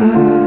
world.